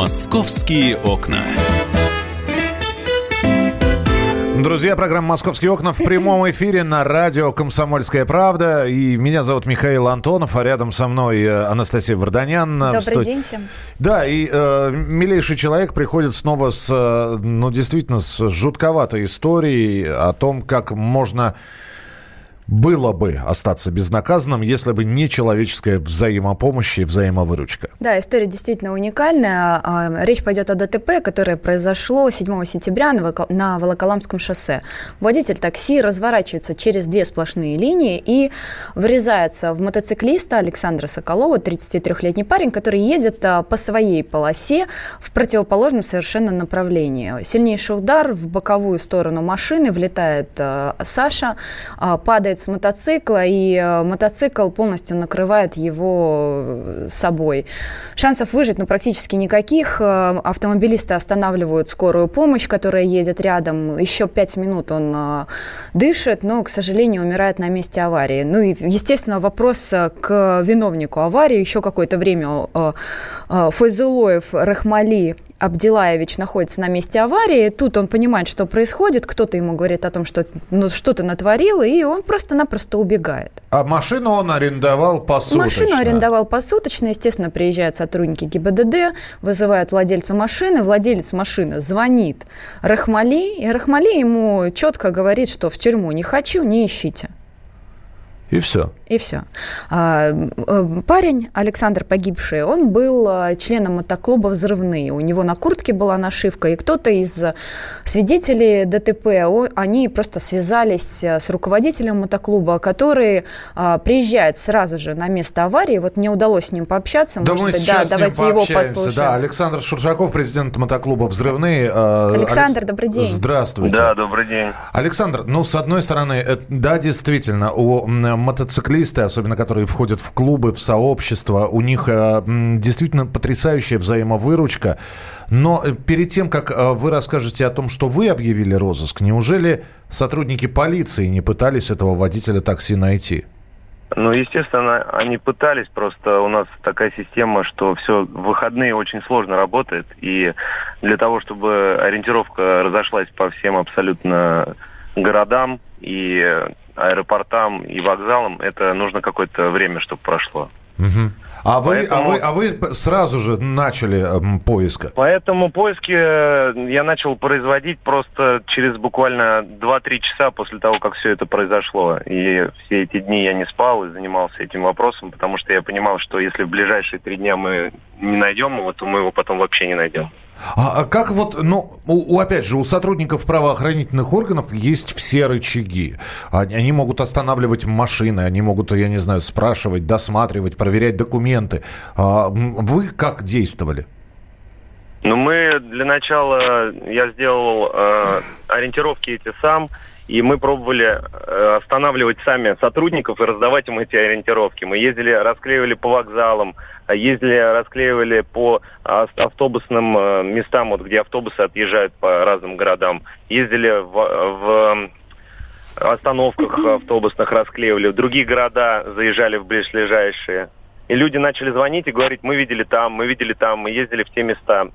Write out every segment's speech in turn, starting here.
Московские окна. Друзья, программа «Московские окна» в прямом эфире на радио «Комсомольская правда». И меня зовут Михаил Антонов, а рядом со мной э, Анастасия Варданян. Добрый студ... день всем. Да, и э, милейший человек приходит снова с, э, ну, действительно, с жутковатой историей о том, как можно было бы остаться безнаказанным, если бы не человеческая взаимопомощь и взаимовыручка. Да, история действительно уникальная. А, речь пойдет о ДТП, которое произошло 7 сентября на Волоколамском шоссе. Водитель такси разворачивается через две сплошные линии и врезается в мотоциклиста Александра Соколова, 33-летний парень, который едет а, по своей полосе в противоположном совершенно направлении. Сильнейший удар в боковую сторону машины, влетает а, Саша, падает с мотоцикла, и э, мотоцикл полностью накрывает его э, собой. Шансов выжить ну, практически никаких. Э, автомобилисты останавливают скорую помощь, которая едет рядом. Еще пять минут он дышит, но, к сожалению, умирает на месте аварии. Ну и, естественно, вопрос к виновнику аварии. Еще какое-то время Файзулоев, Рахмали Абдилаевич находится на месте аварии, тут он понимает, что происходит, кто-то ему говорит о том, что ну, что-то натворил, и он просто-напросто убегает. А машину он арендовал посуточно? Машину арендовал посуточно, естественно, приезжают сотрудники ГИБДД, вызывают владельца машины, владелец машины звонит Рахмали, и Рахмали ему четко говорит, что в тюрьму не хочу, не ищите. И все. И все. А, э, парень, Александр погибший, он был а, членом мотоклуба «Взрывные». У него на куртке была нашивка, и кто-то из свидетелей ДТП, они просто связались э, с руководителем мотоклуба, который а, приезжает сразу же на место аварии. Вот мне удалось с ним пообщаться. Да, Может мы быть, да, давайте его послушаем. Да, Александр Шуршаков, президент мотоклуба «Взрывные». Александр, Алекс... добрый день. Здравствуйте. Да, добрый день. Александр, ну, с одной стороны, да, действительно, у мотоциклисты, особенно которые входят в клубы, в сообщества, у них э, действительно потрясающая взаимовыручка. Но э, перед тем, как э, вы расскажете о том, что вы объявили розыск, неужели сотрудники полиции не пытались этого водителя такси найти? Ну, естественно, они пытались, просто у нас такая система, что все выходные очень сложно работает, и для того, чтобы ориентировка разошлась по всем абсолютно городам и аэропортам и вокзалам, это нужно какое-то время, чтобы прошло. Угу. А, Поэтому... вы, а, вы, а вы сразу же начали э, поиск? Поэтому поиски э, я начал производить просто через буквально 2-3 часа после того, как все это произошло. И все эти дни я не спал и занимался этим вопросом, потому что я понимал, что если в ближайшие три дня мы не найдем его, то мы его потом вообще не найдем. А, а как вот, ну, у, опять же, у сотрудников правоохранительных органов есть все рычаги. Они, могут останавливать машины, они могут, я не знаю, спрашивать, досматривать, проверять документы. А, вы как действовали? Ну, мы для начала, я сделал э, ориентировки эти сам, и мы пробовали э, останавливать сами сотрудников и раздавать им эти ориентировки. Мы ездили, расклеивали по вокзалам, ездили, расклеивали по автобусным э, местам, вот где автобусы отъезжают по разным городам. Ездили в, в остановках автобусных, расклеивали. В другие города заезжали в ближайшие. И люди начали звонить и говорить, мы видели там, мы видели там, мы ездили в те места э,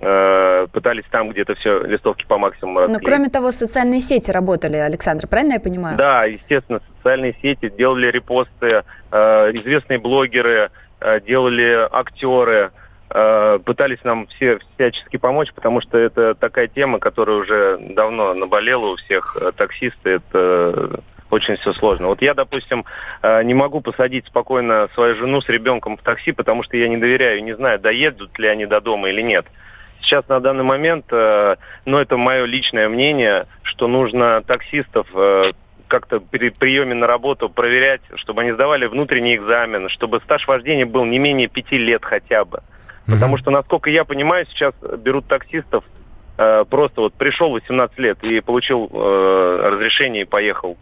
пытались там где-то все листовки по максимуму расклеить. Но кроме того, социальные сети работали, Александр, правильно я понимаю? Да, естественно, социальные сети делали репосты, э, известные блогеры, Э, делали актеры, э, пытались нам все всячески помочь, потому что это такая тема, которая уже давно наболела у всех э, таксисты. Это очень все сложно. Вот я, допустим, не могу посадить спокойно свою жену с ребенком в такси, потому что я не доверяю, не знаю, доедут ли они до дома или нет. Сейчас на данный момент, ну это мое личное мнение, что нужно таксистов как-то при приеме на работу проверять, чтобы они сдавали внутренний экзамен, чтобы стаж вождения был не менее пяти лет хотя бы. Потому что, насколько я понимаю, сейчас берут таксистов, э, просто вот пришел 18 лет и получил э, разрешение и поехал.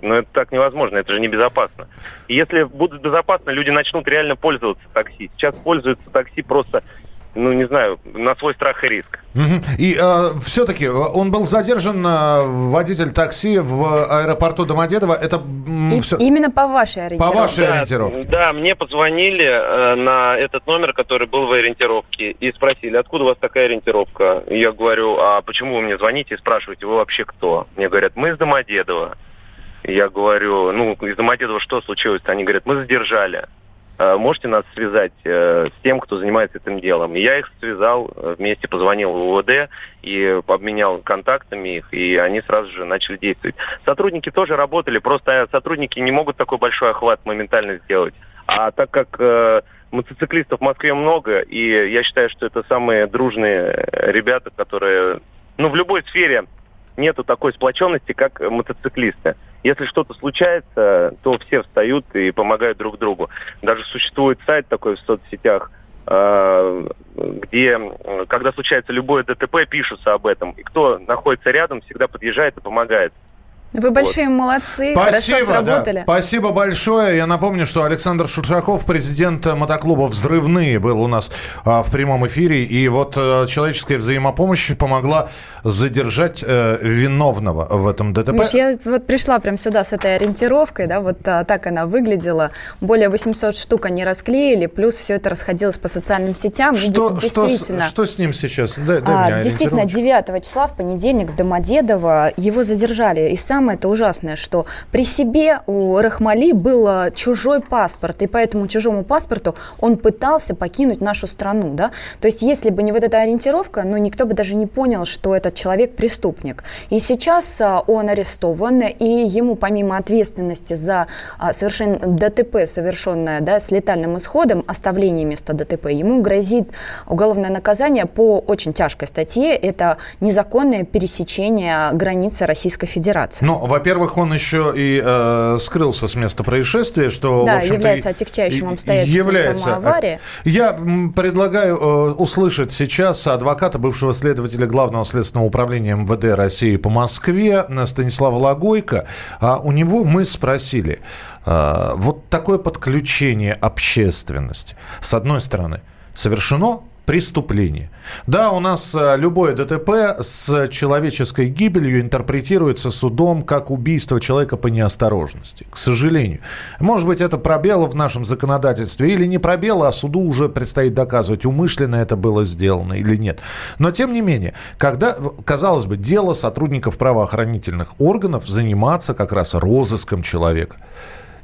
Но это так невозможно, это же небезопасно. И если будут безопасно, люди начнут реально пользоваться такси. Сейчас пользуются такси просто ну, не знаю, на свой страх и риск. И э, все-таки он был задержан, э, водитель такси в аэропорту Домодедово. Это и, все... Именно по вашей ориентировке. По вашей да, ориентировке. Да, мне позвонили э, на этот номер, который был в ориентировке, и спросили, откуда у вас такая ориентировка. И я говорю, а почему вы мне звоните и спрашиваете, вы вообще кто? Мне говорят, мы из Домодедова. Я говорю, ну, из Домодедова что случилось? Они говорят, мы задержали. Э, можете нас связать э, с тем, кто занимается этим делом. И я их связал, э, вместе позвонил в УВД и обменял контактами их, и они сразу же начали действовать. Сотрудники тоже работали, просто сотрудники не могут такой большой охват моментально сделать. А так как э, мотоциклистов в Москве много, и я считаю, что это самые дружные ребята, которые, ну, в любой сфере нету такой сплоченности, как мотоциклисты. Если что-то случается, то все встают и помогают друг другу. Даже существует сайт такой в соцсетях, э, где, когда случается любое ДТП, пишутся об этом. И кто находится рядом, всегда подъезжает и помогает. Вы большие вот. молодцы, Спасибо, хорошо сработали. Да. Спасибо большое. Я напомню, что Александр Шуршаков, президент мотоклуба «Взрывные», был у нас а, в прямом эфире. И вот а, человеческая взаимопомощь помогла задержать а, виновного в этом ДТП. Миш, я вот пришла прям сюда с этой ориентировкой, да, вот а, так она выглядела. Более 800 штук они расклеили, плюс все это расходилось по социальным сетям. Что, действительно, что, что с ним сейчас? Дай, дай а, действительно, 9 числа в понедельник в Домодедово его задержали. И сам самое это ужасное, что при себе у Рахмали был чужой паспорт, и по этому чужому паспорту он пытался покинуть нашу страну, да. То есть, если бы не вот эта ориентировка, ну, никто бы даже не понял, что этот человек преступник. И сейчас а, он арестован, и ему помимо ответственности за а, совершен... ДТП, совершенное, да, с летальным исходом, оставление места ДТП, ему грозит уголовное наказание по очень тяжкой статье, это незаконное пересечение границы Российской Федерации. Ну, во-первых, он еще и э, скрылся с места происшествия, что, да, в является отягчающим обстоятельством является. самой аварии. Я предлагаю э, услышать сейчас адвоката, бывшего следователя Главного следственного управления МВД России по Москве Станислава Логойко. А у него мы спросили, э, вот такое подключение общественности, с одной стороны, совершено преступление. Да, у нас э, любое ДТП с человеческой гибелью интерпретируется судом как убийство человека по неосторожности. К сожалению. Может быть, это пробелы в нашем законодательстве или не пробелы, а суду уже предстоит доказывать, умышленно это было сделано или нет. Но, тем не менее, когда, казалось бы, дело сотрудников правоохранительных органов заниматься как раз розыском человека.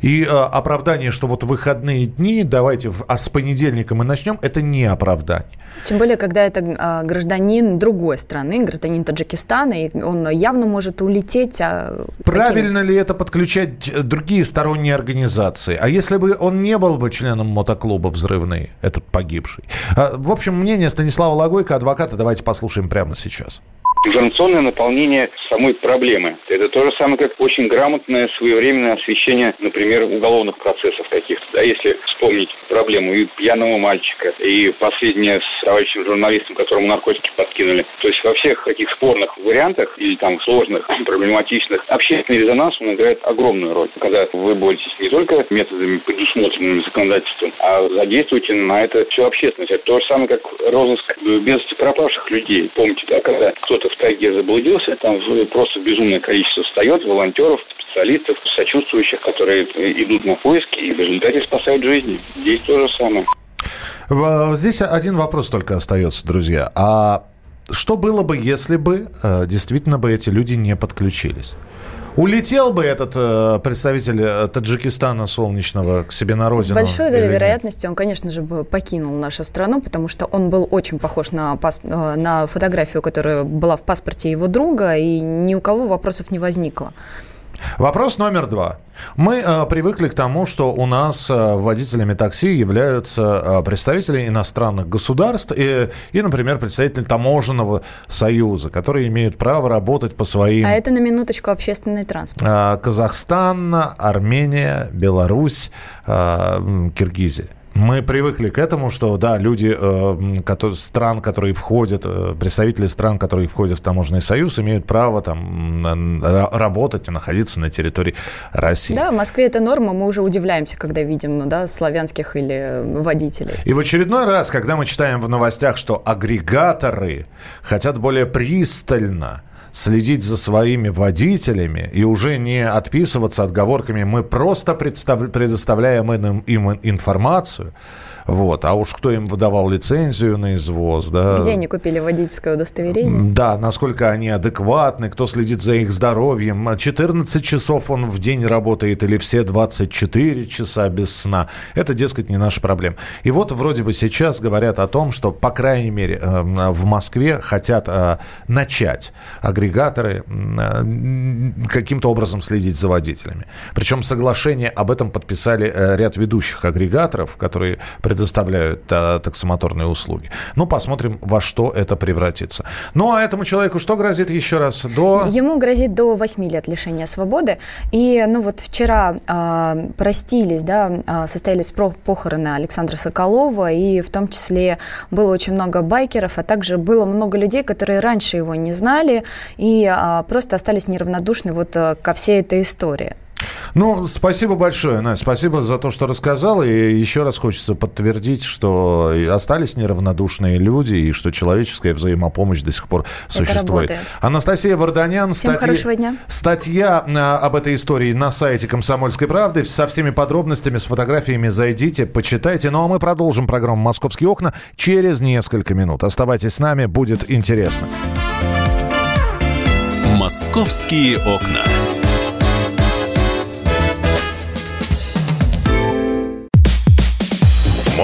И э, оправдание, что вот выходные дни, давайте, а с понедельника мы начнем, это не оправдание. Тем более, когда это э, гражданин другой страны, гражданин Таджикистана, и он явно может улететь. А Правильно ли это подключать э, другие сторонние организации? А если бы он не был бы членом мотоклуба «Взрывные», этот погибший? А, в общем, мнение Станислава Логойко, адвоката, давайте послушаем прямо сейчас информационное наполнение самой проблемы. Это то же самое, как очень грамотное своевременное освещение, например, уголовных процессов каких-то. Да, если вспомнить проблему и пьяного мальчика, и последнее с товарищем журналистом, которому наркотики подкинули. То есть во всех таких спорных вариантах или там сложных, проблематичных, общественный резонанс он играет огромную роль. Когда вы боретесь не только методами, предусмотренными законодательством, а задействуете на это всю общественность. Это то же самое, как розыск без пропавших людей. Помните, да, когда кто-то в тайге заблудился, там просто безумное количество встает, волонтеров, специалистов, сочувствующих, которые идут на поиски и в результате спасают жизни. Здесь то же самое. Здесь один вопрос только остается, друзья. А что было бы, если бы э, действительно бы эти люди не подключились? Улетел бы этот э, представитель э, Таджикистана солнечного к себе на родину? С большой долей вероятности он, конечно же, бы покинул нашу страну, потому что он был очень похож на, пас, э, на фотографию, которая была в паспорте его друга, и ни у кого вопросов не возникло. Вопрос номер два. Мы э, привыкли к тому, что у нас э, водителями такси являются э, представители иностранных государств и, и, например, представители таможенного союза, которые имеют право работать по своим... А это на минуточку общественный транспорт. Э, Казахстан, Армения, Беларусь, э, Киргизия. Мы привыкли к этому, что, да, люди э, которые, стран, которые входят, э, представители стран, которые входят в таможенный союз, имеют право там работать и находиться на территории России. Да, в Москве это норма, мы уже удивляемся, когда видим, да, славянских или водителей. И в очередной раз, когда мы читаем в новостях, что агрегаторы хотят более пристально следить за своими водителями и уже не отписываться отговорками. «мы просто предоставляем им, информацию», вот. А уж кто им выдавал лицензию на извоз, да. Где они купили водительское удостоверение? Да, насколько они адекватны, кто следит за их здоровьем. 14 часов он в день работает или все 24 часа без сна. Это, дескать, не наша проблема. И вот вроде бы сейчас говорят о том, что, по крайней мере, э, в Москве хотят э, начать агрегаторы э, каким-то образом следить за водителями. Причем соглашение об этом подписали ряд ведущих агрегаторов, которые предоставляют а, таксомоторные услуги. Ну, посмотрим, во что это превратится. Ну, а этому человеку что грозит еще раз? До... Ему грозит до 8 лет лишения свободы. И, ну, вот вчера э, простились, да, а, состоялись похороны Александра Соколова, и в том числе было очень много байкеров, а также было много людей, которые раньше его не знали и э, просто остались неравнодушны вот э, ко всей этой истории. Ну, спасибо большое, Настя. Спасибо за то, что рассказал. И еще раз хочется подтвердить, что остались неравнодушные люди, и что человеческая взаимопомощь до сих пор Это существует. Работает. Анастасия Варданян. Всем статья, хорошего дня. Статья а, об этой истории на сайте «Комсомольской правды». Со всеми подробностями, с фотографиями зайдите, почитайте. Ну, а мы продолжим программу «Московские окна» через несколько минут. Оставайтесь с нами, будет интересно. «Московские окна».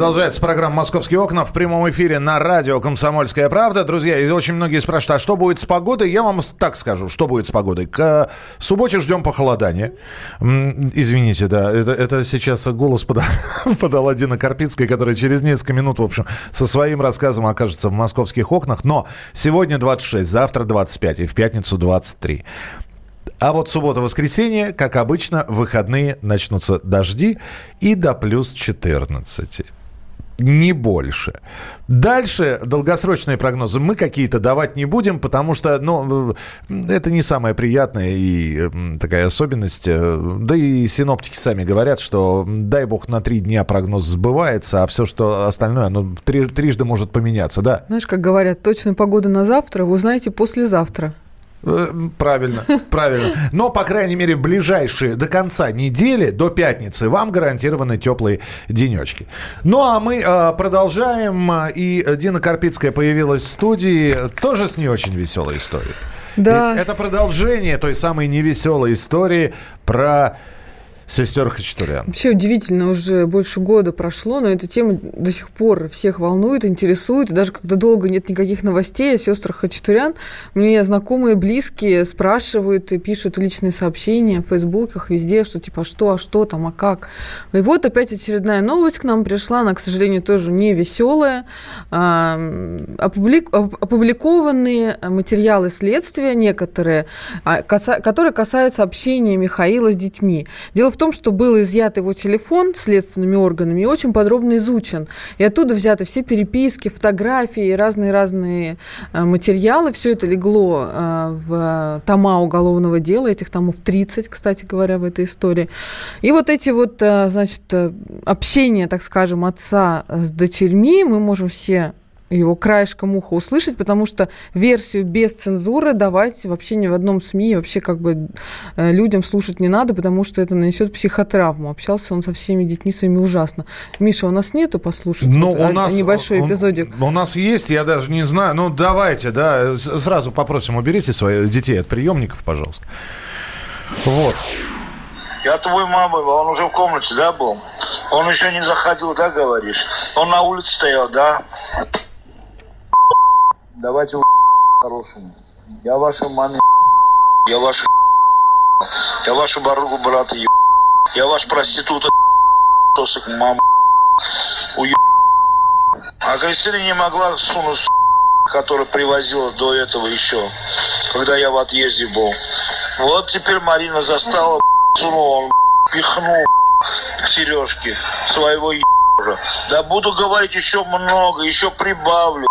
Продолжается программа «Московские окна» в прямом эфире на радио «Комсомольская правда». Друзья, и очень многие спрашивают, а что будет с погодой? Я вам так скажу, что будет с погодой. К субботе ждем похолодания. Извините, да, это, это сейчас голос подала, подала Дина Карпицкая, которая через несколько минут, в общем, со своим рассказом окажется в «Московских окнах». Но сегодня 26, завтра 25 и в пятницу 23. А вот суббота-воскресенье, как обычно, выходные начнутся дожди и до плюс 14 не больше. Дальше долгосрочные прогнозы мы какие-то давать не будем, потому что, ну, это не самая приятная и такая особенность. Да и синоптики сами говорят, что дай бог на три дня прогноз сбывается, а все, что остальное, оно три, трижды может поменяться, да? Знаешь, как говорят, точная погода на завтра вы узнаете послезавтра. Э, правильно, правильно. Но, по крайней мере, в ближайшие до конца недели, до пятницы, вам гарантированы теплые денечки. Ну, а мы э, продолжаем. И Дина Карпицкая появилась в студии тоже с не очень веселой историей. Да. И это продолжение той самой невеселой истории про сестер Хачатурян. Вообще удивительно, уже больше года прошло, но эта тема до сих пор всех волнует, интересует. И даже когда долго нет никаких новостей о сестрах Хачатурян, мне знакомые, близкие спрашивают и пишут личные сообщения в фейсбуках, везде, что типа, а что, а что там, а как. И вот опять очередная новость к нам пришла, она, к сожалению, тоже не веселая. Опубликованные материалы следствия некоторые, а, которые касаются общения Михаила с детьми. Дело в том, что был изъят его телефон следственными органами и очень подробно изучен. И оттуда взяты все переписки, фотографии разные-разные э, материалы. Все это легло э, в тома уголовного дела, этих томов 30, кстати говоря, в этой истории. И вот эти вот, э, значит, общения, так скажем, отца с дочерьми мы можем все его краешком уха услышать, потому что версию без цензуры давать вообще ни в одном СМИ, вообще как бы э, людям слушать не надо, потому что это нанесет психотравму. Общался он со всеми детьми своими ужасно. Миша, у нас нету послушать Ну, вот, у а- нас, небольшой у- эпизодик? У нас есть, я даже не знаю. Ну, давайте, да. Сразу попросим, уберите своих детей от приемников, пожалуйста. Вот. Я твой мама, он уже в комнате, да, был? Он еще не заходил, да, говоришь? Он на улице стоял, да? Давайте хорошему. Я ваша маме я ваша я вашу барыгу брата я ваш проститута сосок мама уеб. А Кристина не могла сунуть который привозила до этого еще, когда я в отъезде был. Вот теперь Марина застала, сунула, пихнул сережки своего ебра. Да буду говорить еще много, еще прибавлю.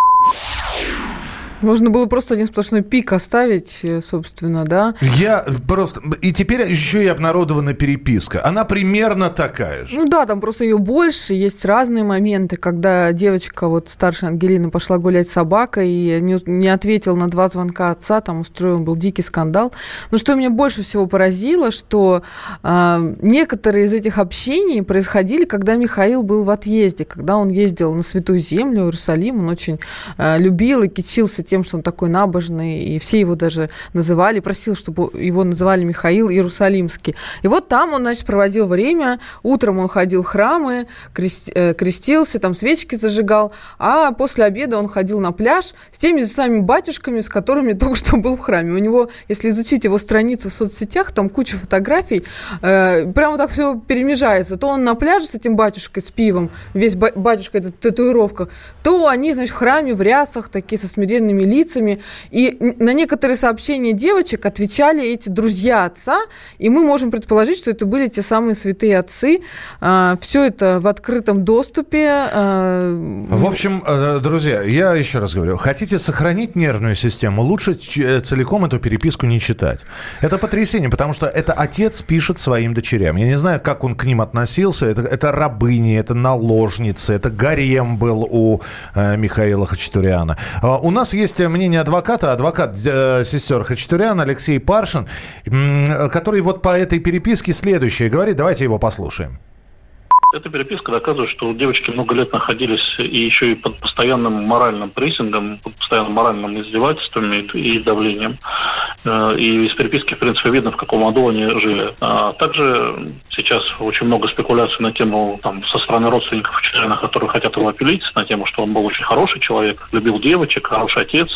Можно было просто один сплошной пик оставить, э, собственно, да? Я просто... И теперь еще и обнародована переписка. Она примерно такая же. Ну да, там просто ее больше. Есть разные моменты, когда девочка, вот старшая Ангелина, пошла гулять с собакой и не, не ответил на два звонка отца, там устроен был дикий скандал. Но что меня больше всего поразило, что э, некоторые из этих общений происходили, когда Михаил был в отъезде, когда он ездил на Святую Землю, Иерусалим, он очень э, любил и кичился тем, что он такой набожный, и все его даже называли, просил, чтобы его называли Михаил Иерусалимский. И вот там он, значит, проводил время, утром он ходил в храмы, э, крестился, там свечки зажигал, а после обеда он ходил на пляж с теми же самыми батюшками, с которыми только что был в храме. У него, если изучить его страницу в соцсетях, там куча фотографий, э, прямо так все перемежается. То он на пляже с этим батюшкой, с пивом, весь ба- батюшка это татуировка, то они, значит, в храме, в рясах, такие со смиренными лицами. И на некоторые сообщения девочек отвечали эти друзья отца, и мы можем предположить, что это были те самые святые отцы. все это в открытом доступе. а, В общем, э, друзья, я еще раз говорю, хотите сохранить нервную систему, лучше э, целиком эту переписку не читать. Это потрясение, потому что это отец пишет своим дочерям. Я не знаю, как он к ним относился. Это, это рабыни, это наложницы, это гарем был у э, Михаила Хачатуряна. А, у нас есть мнение адвоката, адвокат э, сестер Хачатуряна Алексей Паршин, который вот по этой переписке следующее говорит. Давайте его послушаем. Эта переписка доказывает, что девочки много лет находились и еще и под постоянным моральным прессингом, под постоянным моральным издевательствами и давлением. Э, И из переписки, в принципе, видно, в каком аду они жили. А также сейчас очень много спекуляций на тему там, со стороны родственников Чечена, которые хотят его опилить, на тему, что он был очень хороший человек, любил девочек, хороший отец,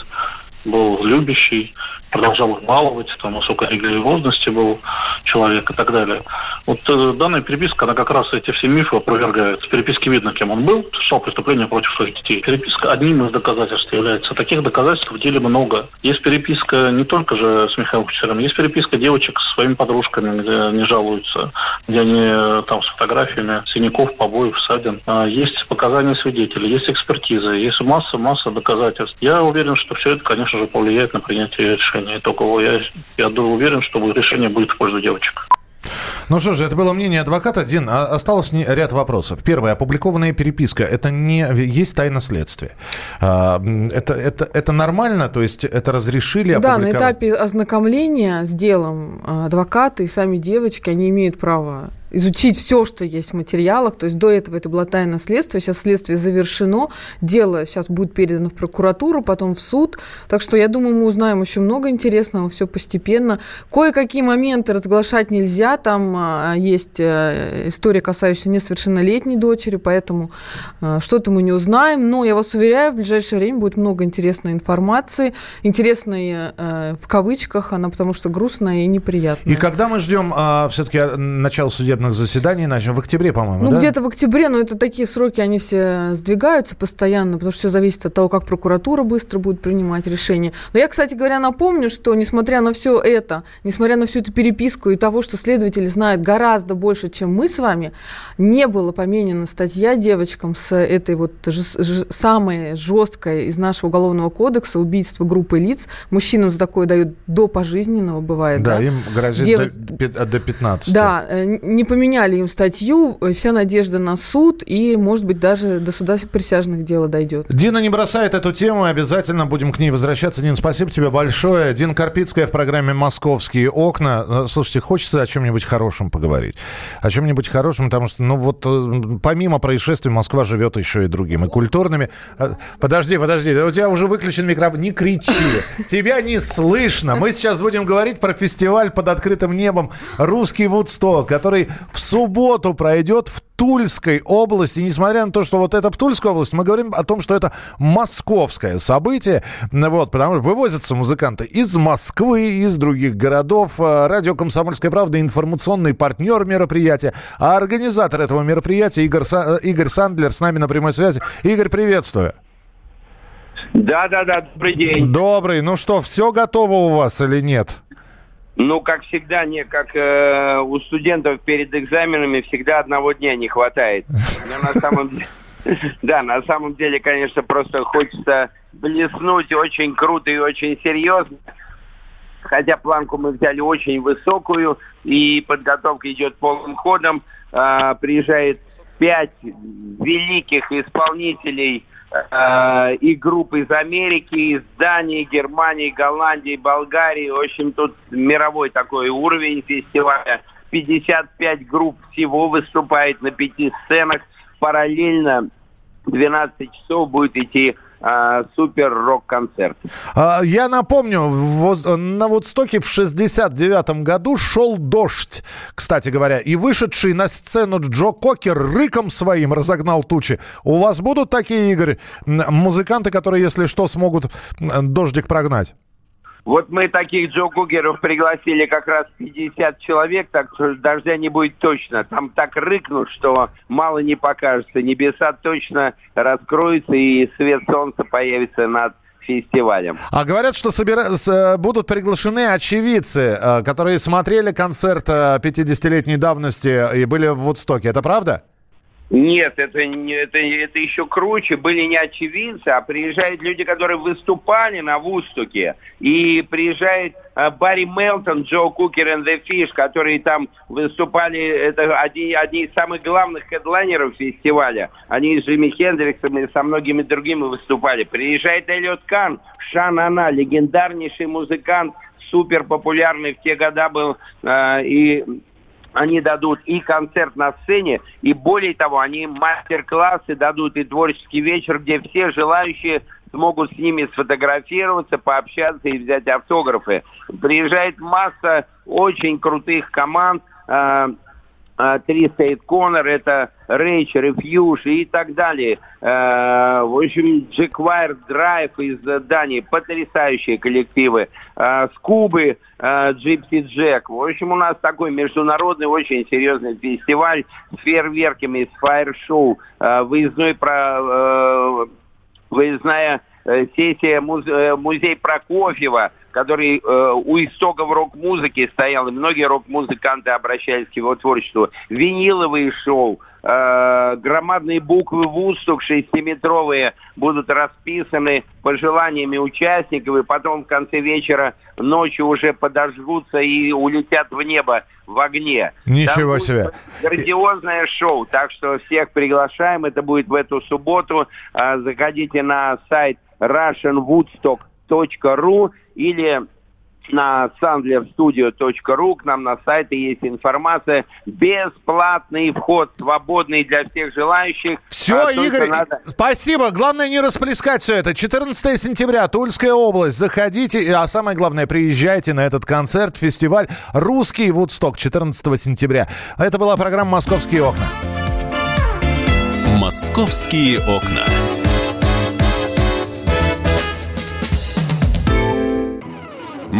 был любящий, продолжал их баловать, там, высокой религиозности был человек и так далее. Вот э, данная переписка, она как раз эти все мифы опровергает. С переписки видно, кем он был, совершал преступление против своих детей. Переписка одним из доказательств является. Таких доказательств в деле много. Есть переписка не только же с Михаилом Кучером, есть переписка девочек со своими подружками, где они жалуются, где они э, там с фотографиями синяков, побоев, ссадин. А, Есть показания свидетелей, есть экспертизы, есть масса-масса доказательств. Я уверен, что все это, конечно же, повлияет на принятие решения итогового. Я, я уверен, что решение будет в пользу девочек. Ну что же, это было мнение адвоката. Дин, а- осталось ряд вопросов. Первое. Опубликованная переписка. Это не... Есть тайна следствия. А, Это, это, это нормально? То есть это разрешили Да, на опубликовать? этапе ознакомления с делом э, адвокаты и сами девочки, они имеют право изучить все, что есть в материалах. То есть до этого это было тайное следствие, сейчас следствие завершено, дело сейчас будет передано в прокуратуру, потом в суд. Так что я думаю, мы узнаем еще много интересного, все постепенно. Кое-какие моменты разглашать нельзя, там а, есть э, история, касающаяся несовершеннолетней дочери, поэтому э, что-то мы не узнаем. Но я вас уверяю, в ближайшее время будет много интересной информации, интересной э, в кавычках, она потому что грустная и неприятная. И когда мы ждем все-таки начала судебных заседаний? Начнем в октябре, по-моему, Ну, да? где-то в октябре, но это такие сроки, они все сдвигаются постоянно, потому что все зависит от того, как прокуратура быстро будет принимать решение. Но я, кстати говоря, напомню, что несмотря на все это, несмотря на всю эту переписку и того, что следователи знают гораздо больше, чем мы с вами, не было поменена статья девочкам с этой вот жес- ж- самой жесткой из нашего уголовного кодекса убийство группы лиц. Мужчинам за такое дают до пожизненного, бывает. Да, Да, им грозит Дев- до, до 15. Да, э, не поменяли им статью, вся надежда на суд, и, может быть, даже до суда присяжных дела дойдет. Дина не бросает эту тему, обязательно будем к ней возвращаться. Дин, спасибо тебе большое. Дина Карпицкая в программе «Московские окна». Э, слушайте, хочется о чем-нибудь хорошем поговорить. О чем-нибудь хорошем, потому что, ну вот, э, помимо происшествий, Москва живет еще и другими культурными. Э, подожди, подожди, у тебя уже выключен микрофон. Не кричи, тебя не слышно. Мы сейчас будем говорить про фестиваль под открытым небом «Русский Вудсток», который в субботу пройдет в Тульской области, несмотря на то, что вот это в Тульской области, мы говорим о том, что это московское событие, вот, потому что вывозятся музыканты из Москвы, из других городов. Э, радио «Комсомольская правда» информационный партнер мероприятия, а организатор этого мероприятия Игорь, Са- э, Игорь Сандлер с нами на прямой связи. Игорь, приветствую. Да, да, да, добрый день. Добрый. Ну что, все готово у вас или нет? Ну, как всегда, не как э, у студентов перед экзаменами всегда одного дня не хватает. Но на самом деле, да, на самом деле, конечно, просто хочется блеснуть очень круто и очень серьезно. Хотя планку мы взяли очень высокую, и подготовка идет полным ходом. Э, приезжает пять великих исполнителей э, и групп из Америки, из Дании, Германии, Голландии, Болгарии. В общем, тут мировой такой уровень фестиваля. 55 групп всего выступает на пяти сценах. Параллельно 12 часов будет идти а, супер рок-концерт. А, я напомню, на Вудстоке в 69 году шел дождь, кстати говоря, и вышедший на сцену Джо Кокер рыком своим разогнал тучи. У вас будут такие, Игорь, музыканты, которые, если что, смогут дождик прогнать? Вот мы таких Джо Гугеров пригласили как раз 50 человек, так что дождя не будет точно. Там так рыкнут, что мало не покажется. Небеса точно раскроются и свет солнца появится над фестивалем. А говорят, что собира... С... будут приглашены очевидцы, э, которые смотрели концерт 50-летней э, давности и были в Вудстоке. Это правда? Нет, это, это, это еще круче. Были не очевидцы, а приезжают люди, которые выступали на Вустуке. И приезжает э, Барри Мелтон, Джо Кукер и The Fish, которые там выступали. Это одни, одни из самых главных хедлайнеров фестиваля. Они с Джимми Хендриксом и со многими другими выступали. Приезжает Эллиот Кан, Шанана, легендарнейший музыкант, супер популярный в те года был. Э, и они дадут и концерт на сцене, и более того, они мастер-классы дадут и творческий вечер, где все желающие смогут с ними сфотографироваться, пообщаться и взять автографы. Приезжает масса очень крутых команд. Э, Три State Corner, это Rage, Refuge и так далее. Э, в общем, Jaguar Drive из Дании, потрясающие коллективы. Э, Скубы, Gypsy Jack. В общем, у нас такой международный, очень серьезный фестиваль с фейерверками, с фаер-шоу, выездной про выездная сессия музей Прокофьева – который э, у истоков рок-музыки стоял, и многие рок-музыканты обращались к его творчеству. Виниловые шоу, э, громадные буквы «Вустук» шестиметровые будут расписаны пожеланиями участников, и потом в конце вечера ночью уже подожгутся и улетят в небо в огне. Ничего себе. Грандиозное шоу, так что всех приглашаем. Это будет в эту субботу. Э, заходите на сайт Russian Woodstock ру или на sandlerstudio.ru к нам на сайте есть информация. Бесплатный вход, свободный для всех желающих. Все, а Игорь, надо... спасибо. Главное не расплескать все это. 14 сентября, Тульская область. Заходите, а самое главное, приезжайте на этот концерт, фестиваль «Русский Вудсток» 14 сентября. Это была программа «Московские окна». «Московские окна».